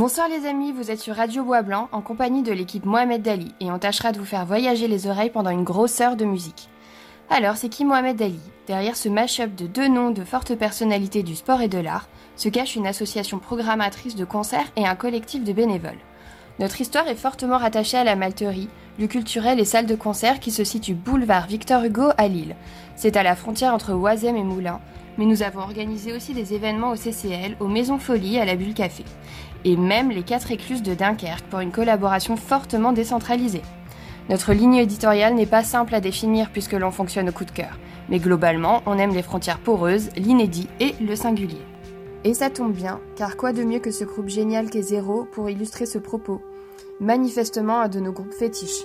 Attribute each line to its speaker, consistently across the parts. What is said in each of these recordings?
Speaker 1: Bonsoir les amis, vous êtes sur Radio Bois Blanc en compagnie de l'équipe Mohamed Dali et on tâchera de vous faire voyager les oreilles pendant une grosse heure de musique. Alors, c'est qui Mohamed Dali? Derrière ce mash-up de deux noms de fortes personnalités du sport et de l'art se cache une association programmatrice de concerts et un collectif de bénévoles. Notre histoire est fortement rattachée à la Malterie, lieu culturel et salle de concert qui se situe boulevard Victor Hugo à Lille. C'est à la frontière entre Oisem et Moulins, mais nous avons organisé aussi des événements au CCL, aux Maisons Folie, à la Bulle Café. Et même les quatre écluses de Dunkerque pour une collaboration fortement décentralisée. Notre ligne éditoriale n'est pas simple à définir puisque l'on fonctionne au coup de cœur, mais globalement, on aime les frontières poreuses, l'inédit et le singulier. Et ça tombe bien, car quoi de mieux que ce groupe génial qu'est Zéro pour illustrer ce propos Manifestement un de nos groupes fétiches.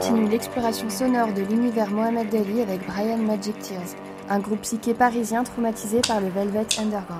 Speaker 1: Continue l'exploration sonore de l'univers Mohamed Dali avec Brian Magic Tears, un groupe psyché parisien traumatisé par le Velvet Underground.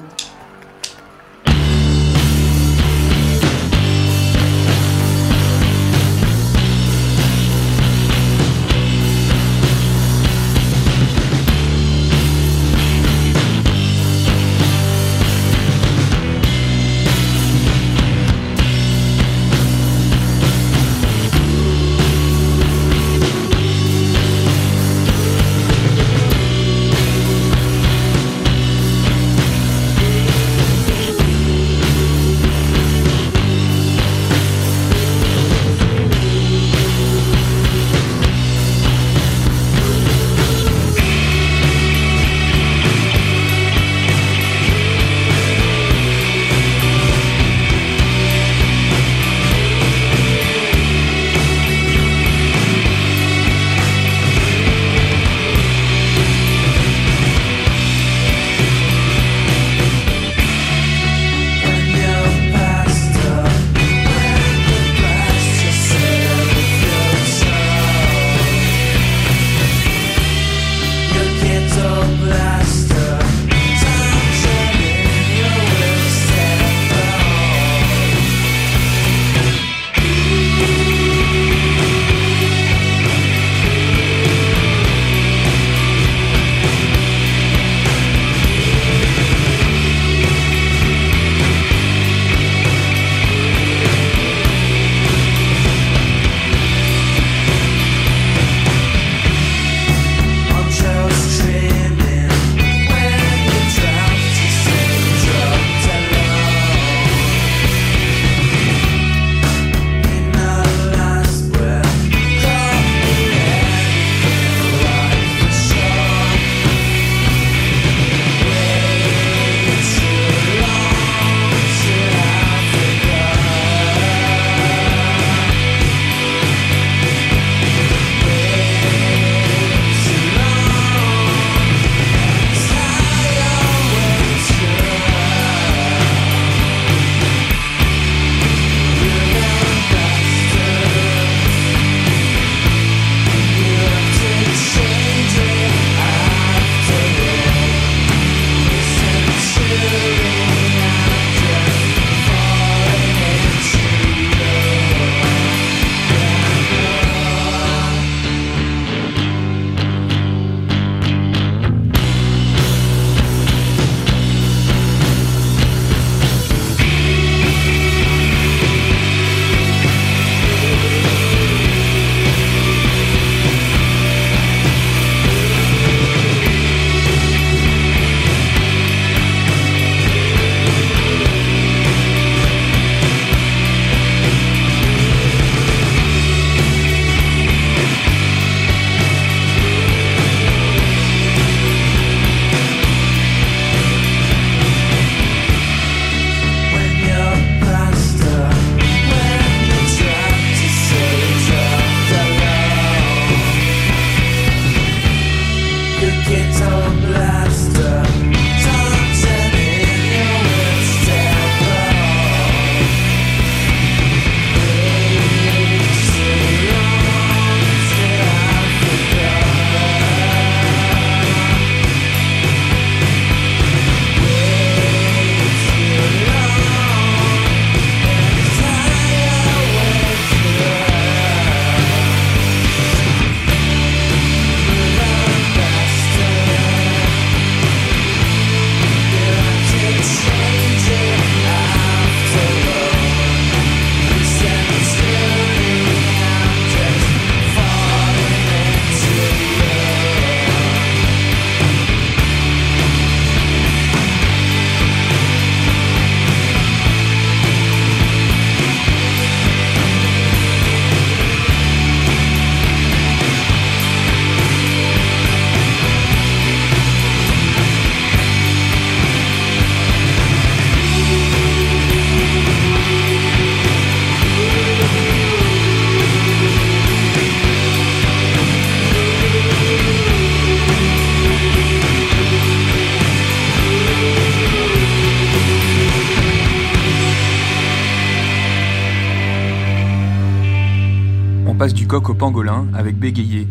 Speaker 2: Passe du coq au pangolin avec Bégayé,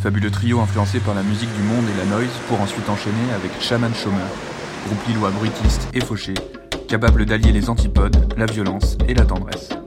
Speaker 2: fabuleux trio influencé par la musique du monde et la noise pour ensuite enchaîner avec Shaman Chômeur, groupe lillois bruitiste et fauché, capable d'allier les antipodes, la violence et la tendresse.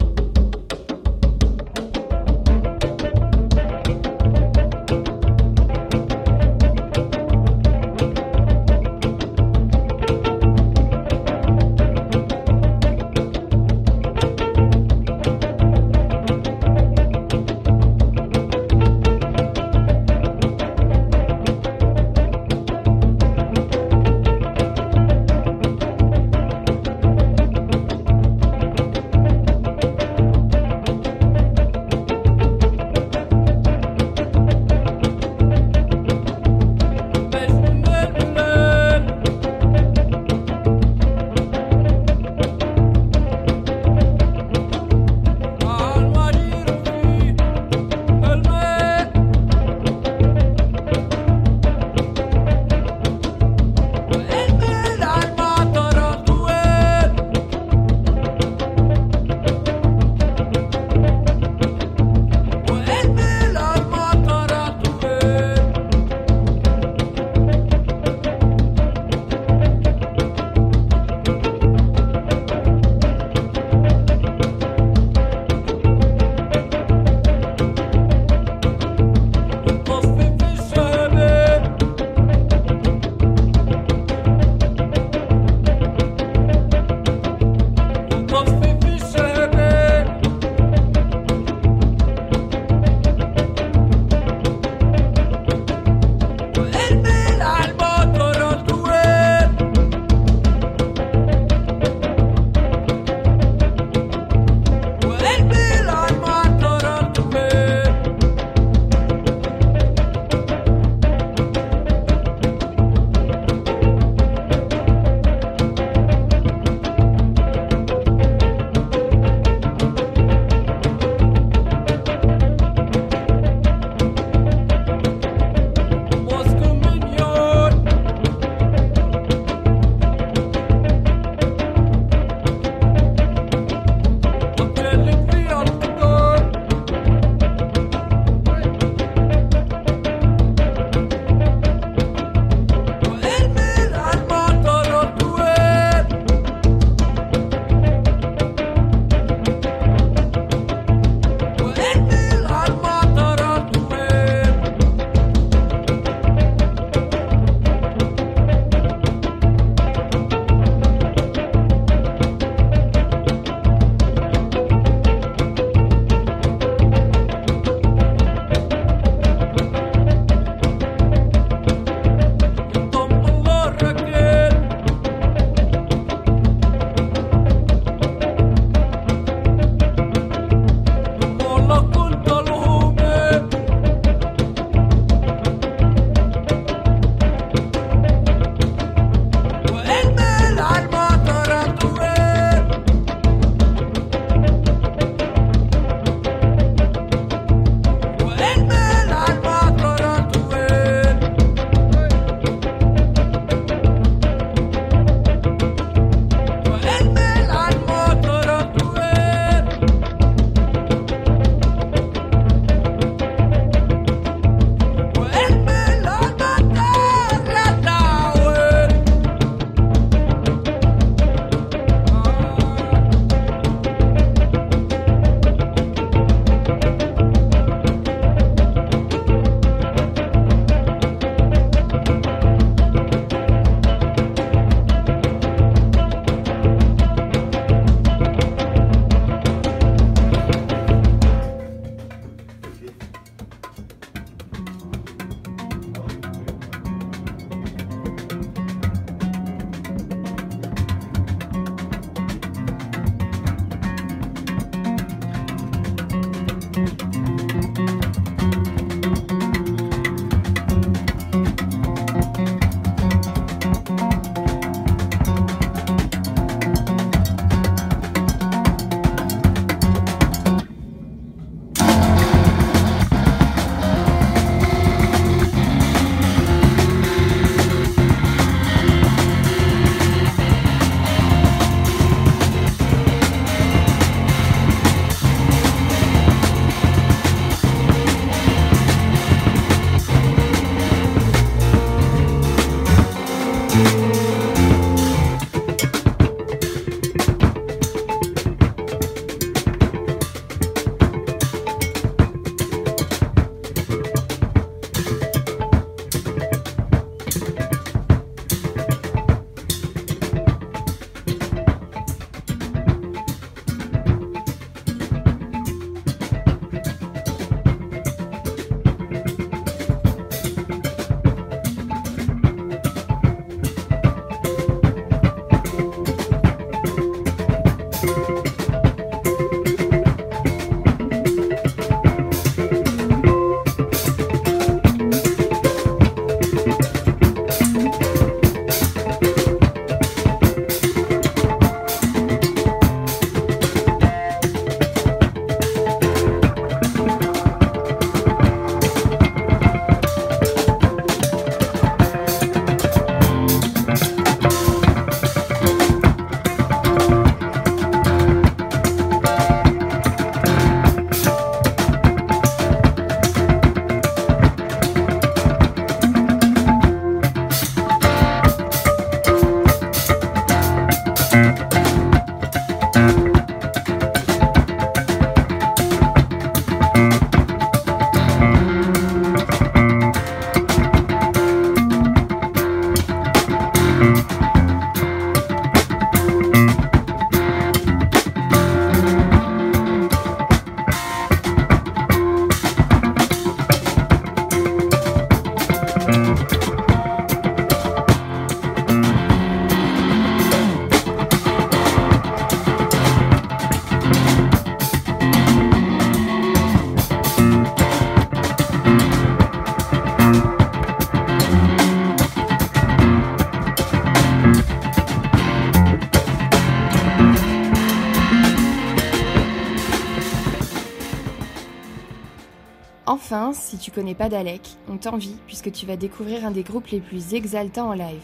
Speaker 3: Si tu connais pas Dalek, on t'envie puisque tu vas découvrir un des groupes les plus exaltants en live.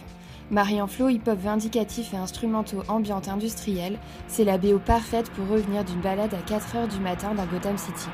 Speaker 3: Mariant flow hip-hop vindicatif et instrumentaux ambiante industriels, c'est la BO parfaite pour revenir d'une balade à 4h du matin dans Gotham City.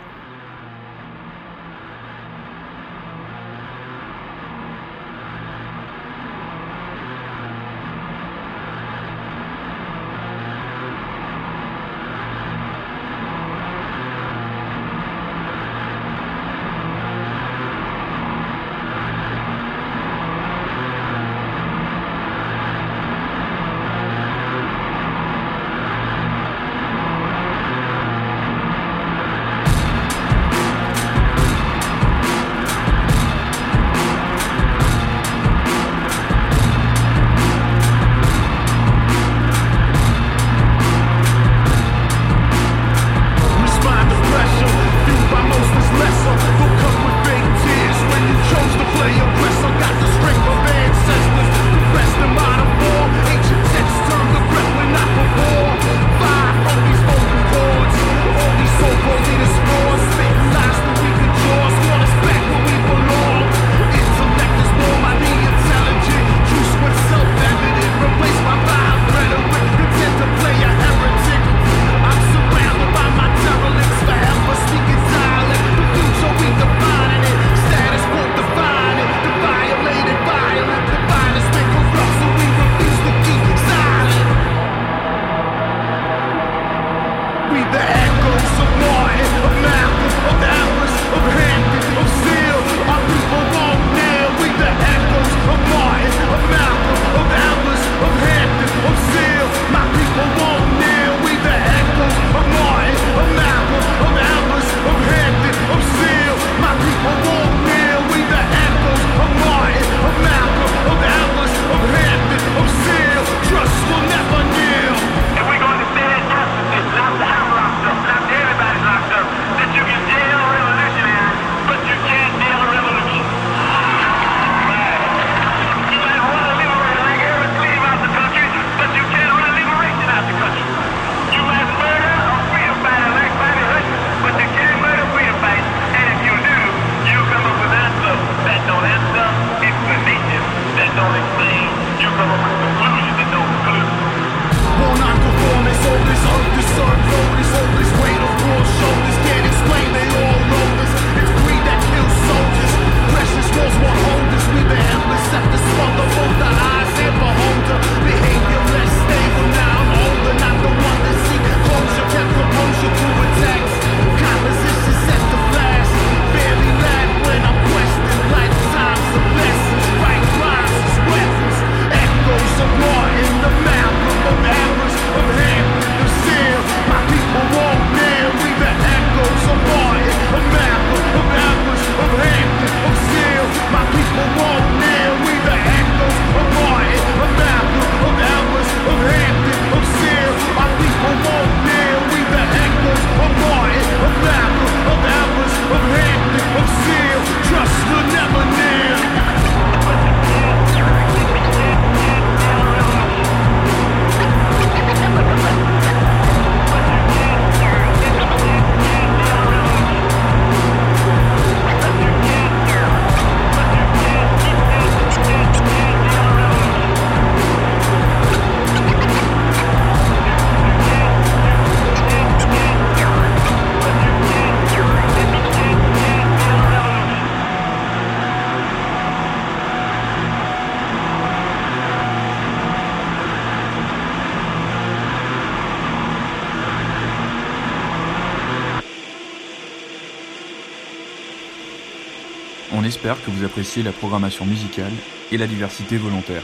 Speaker 2: Appréciez la programmation musicale et la diversité volontaire.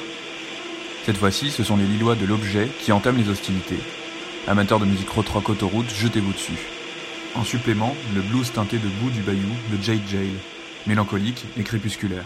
Speaker 2: Cette fois-ci, ce sont les Lillois de l'Objet qui entament les hostilités. Amateurs de musique rock autoroute, jetez-vous dessus. En supplément, le blues teinté de bout du bayou de Jade Jail, mélancolique et crépusculaire.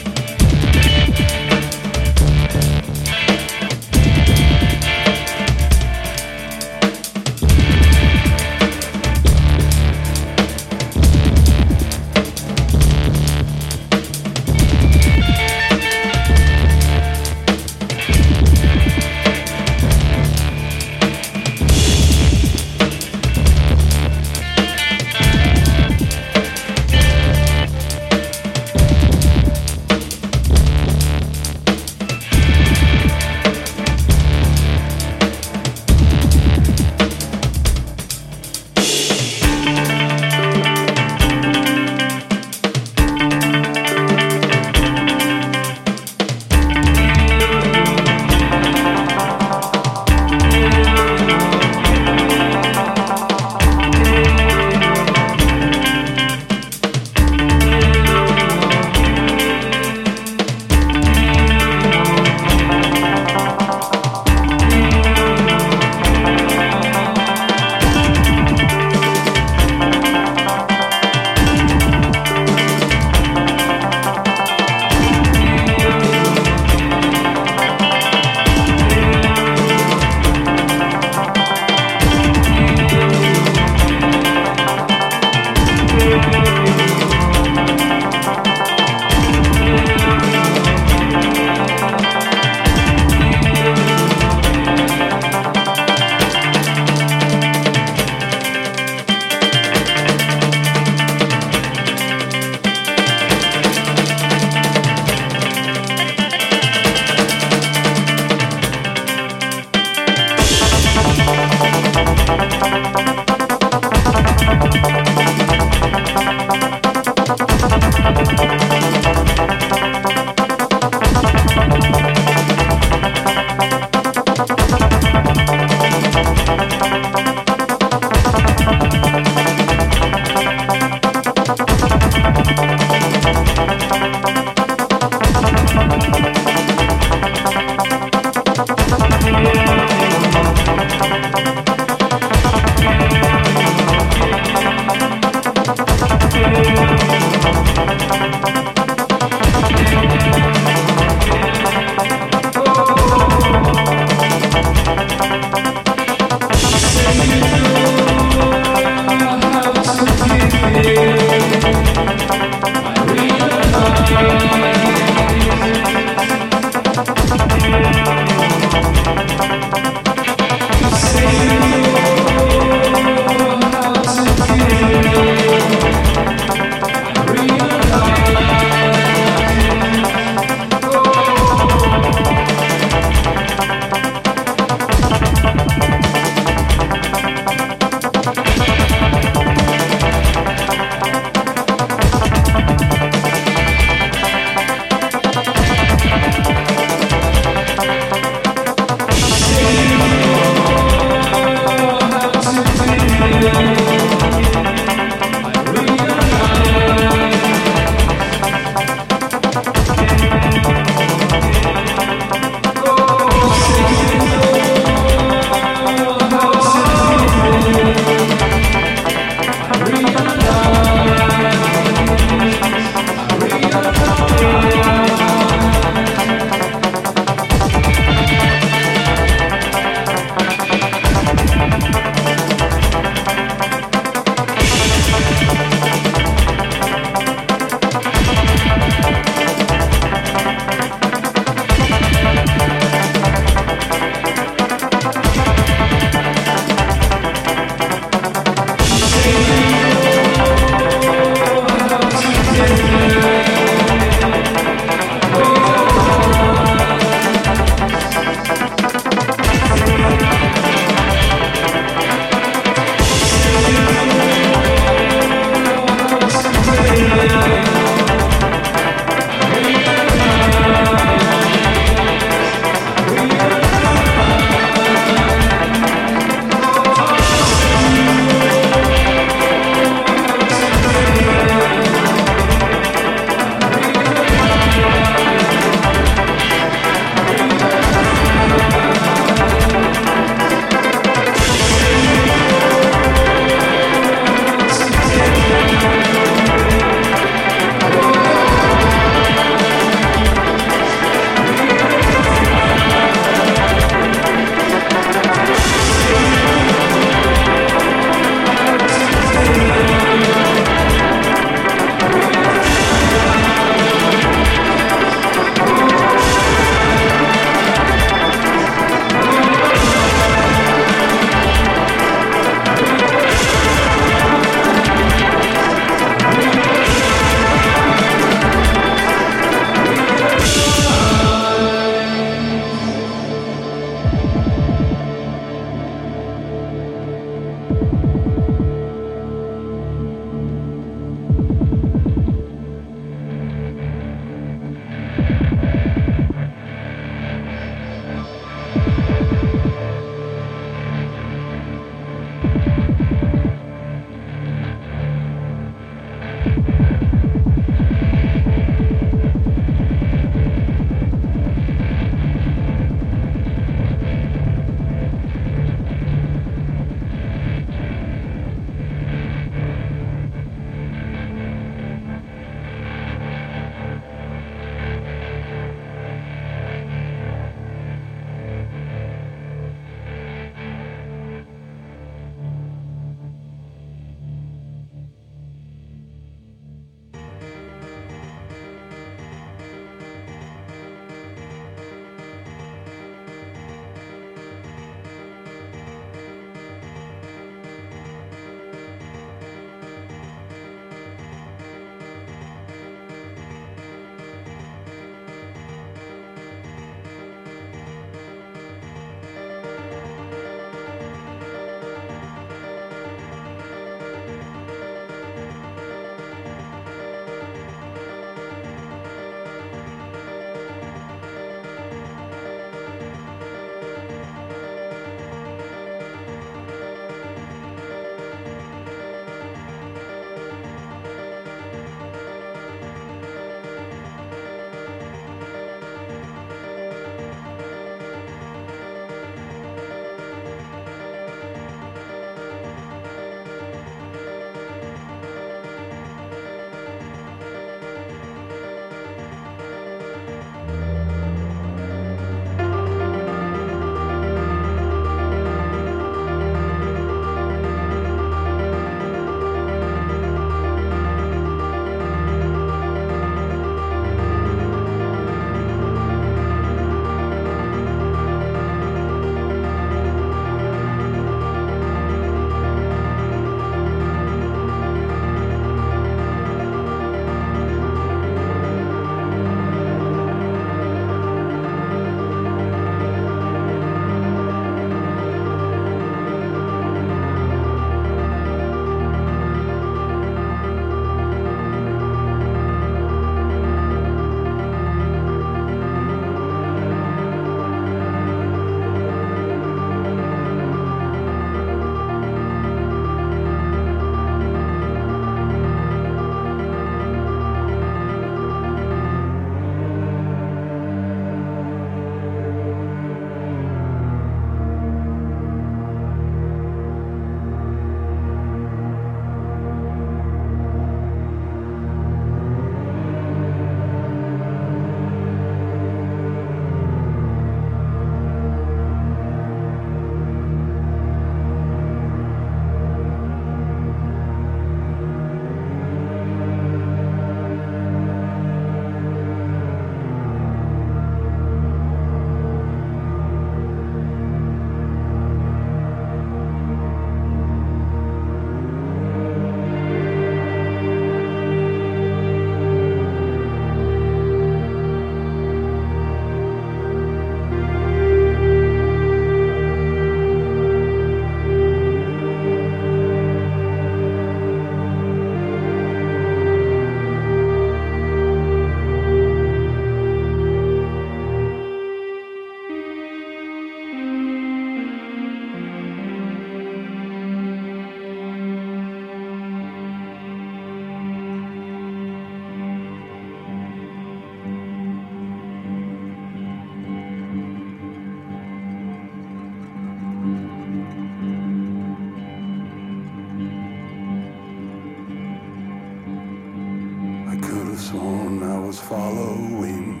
Speaker 3: Was following.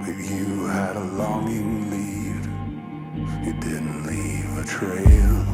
Speaker 3: But you had a longing lead, you didn't leave a trail.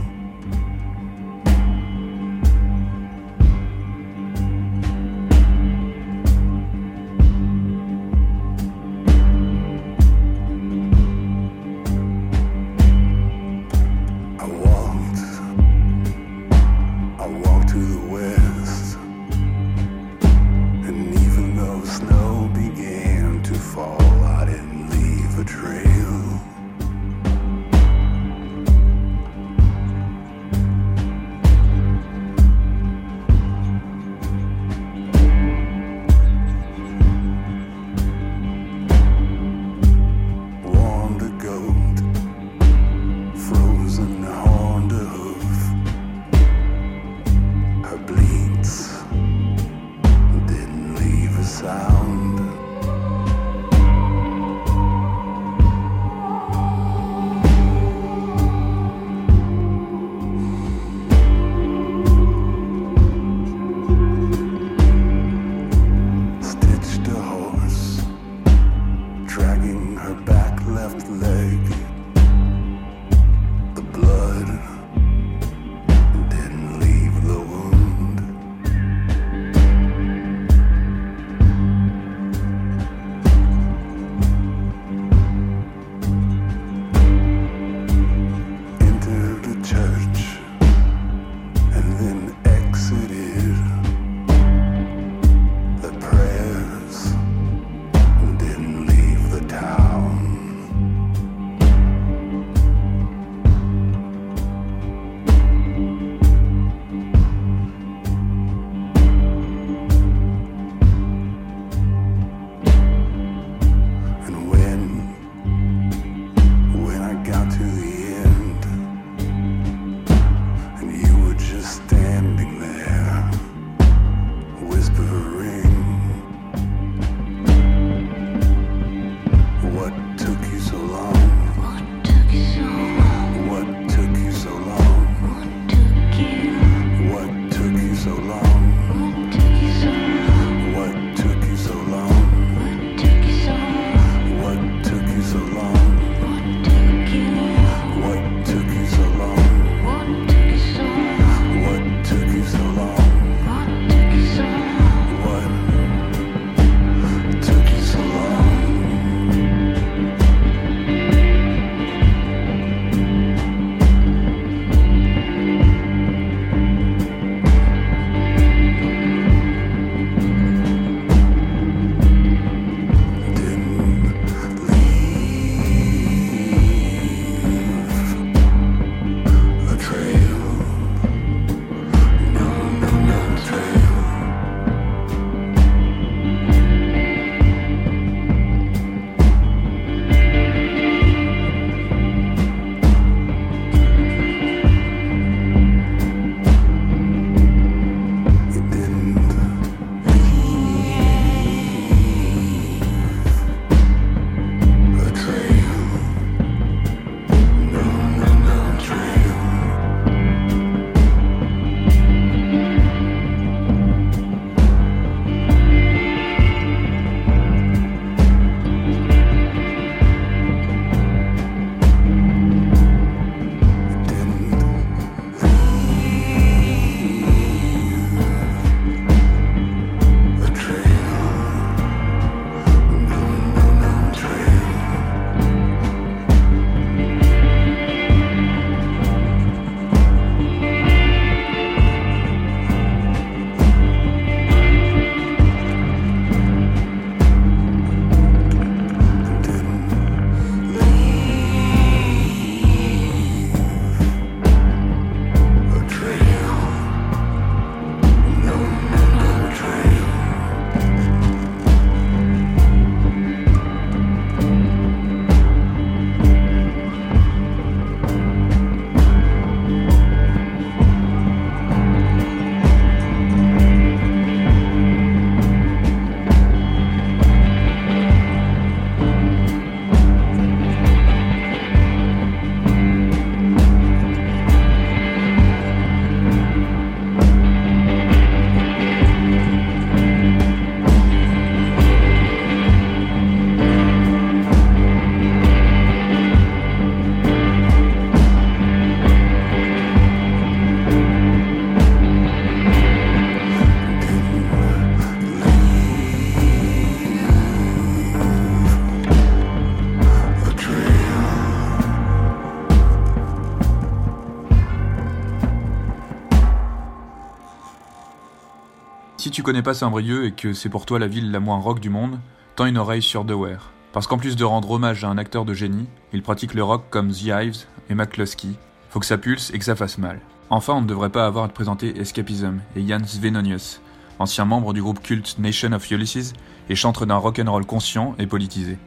Speaker 2: Connais pas Saint-Brieuc et que c'est pour toi la ville la moins rock du monde, tends une oreille sur The Wear. Parce qu'en plus de rendre hommage à un acteur de génie, il pratique le rock comme The Hives et McCluskey. Faut que ça pulse et que ça fasse mal. Enfin, on ne devrait pas avoir à te présenter Escapism et Jan Svenonius, ancien membre du groupe culte Nation of Ulysses et chantre d'un rock'n'roll conscient et politisé.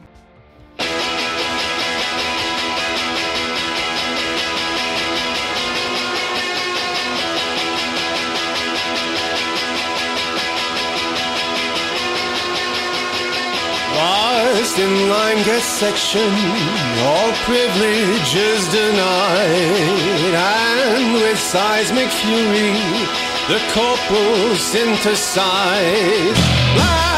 Speaker 4: Last in line gets section, all privileges denied, and with seismic fury, the corporal synthesized.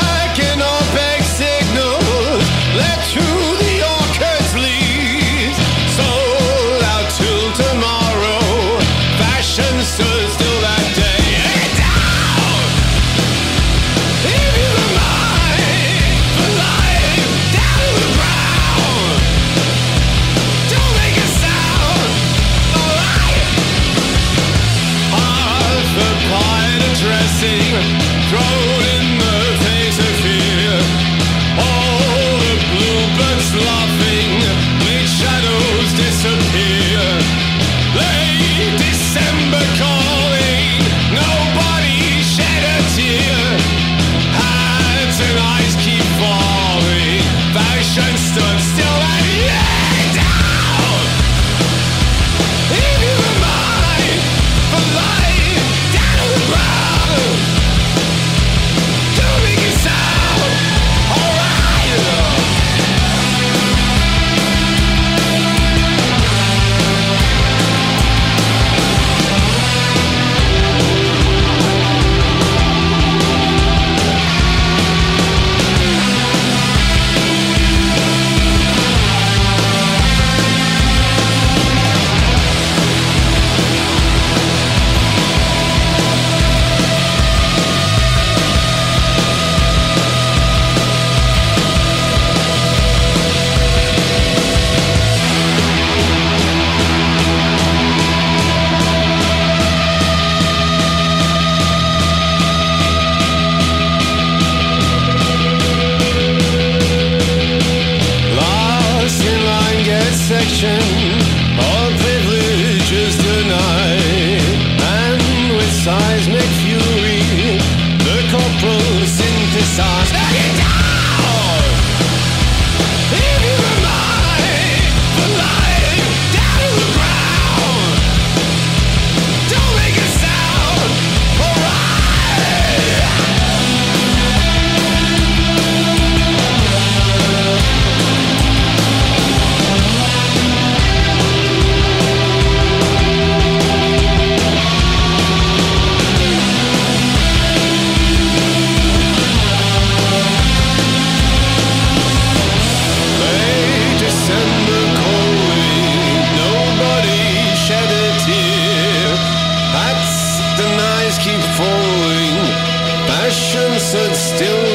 Speaker 4: Stood still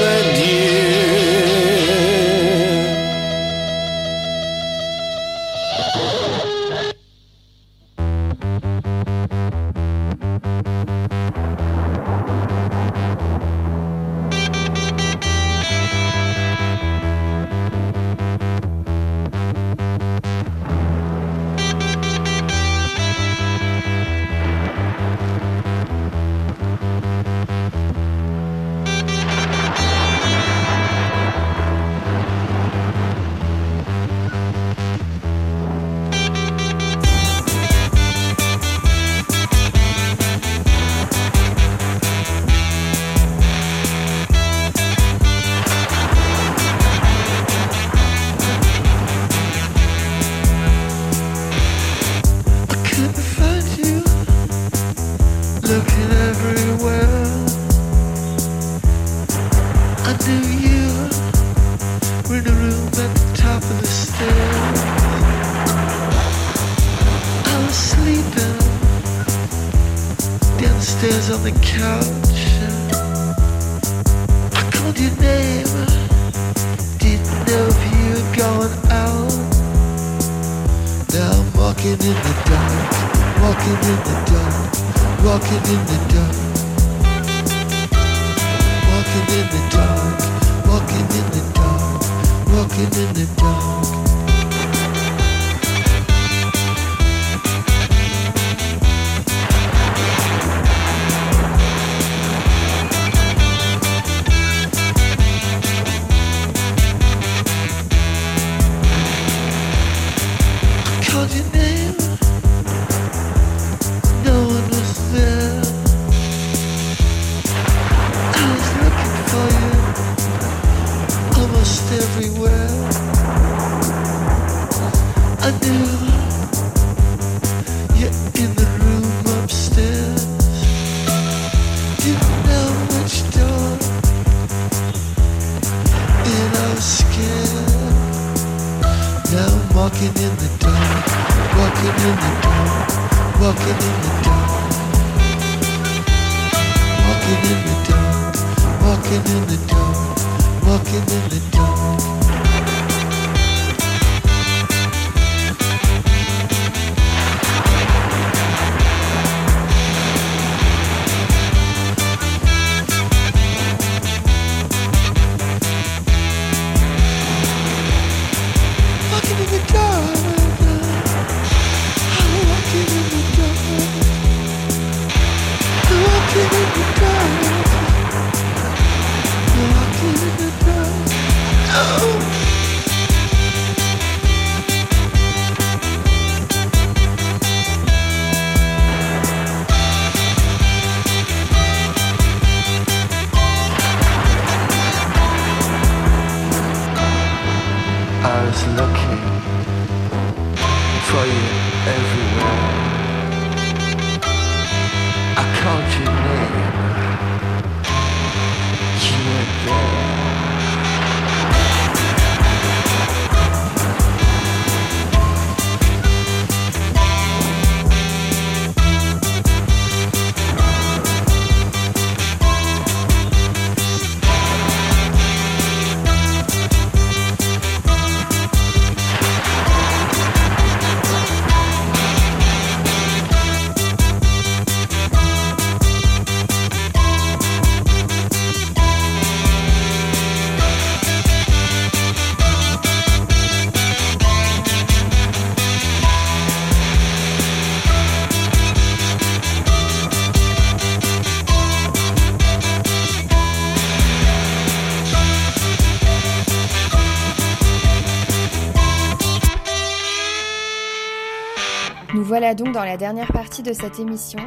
Speaker 1: donc dans la dernière partie de cette émission,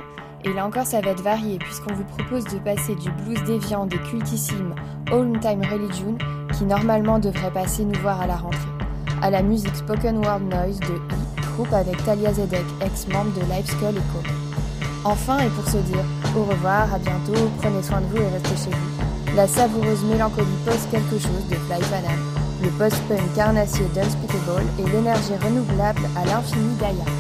Speaker 1: et là encore ça va être varié puisqu'on vous propose de passer du blues déviant des cultissimes All Time Religion, qui normalement devrait passer nous voir à la rentrée, à la musique Spoken Word Noise de I, groupe avec Talia Zedek, ex-membre de Life Skull Echo. Enfin, et pour se dire au revoir, à bientôt, prenez soin de vous et restez chez vous, la savoureuse mélancolie pose quelque chose de Fly Banana, le post-punk carnassier d'Unspeakable et l'énergie renouvelable à l'infini d'Aya.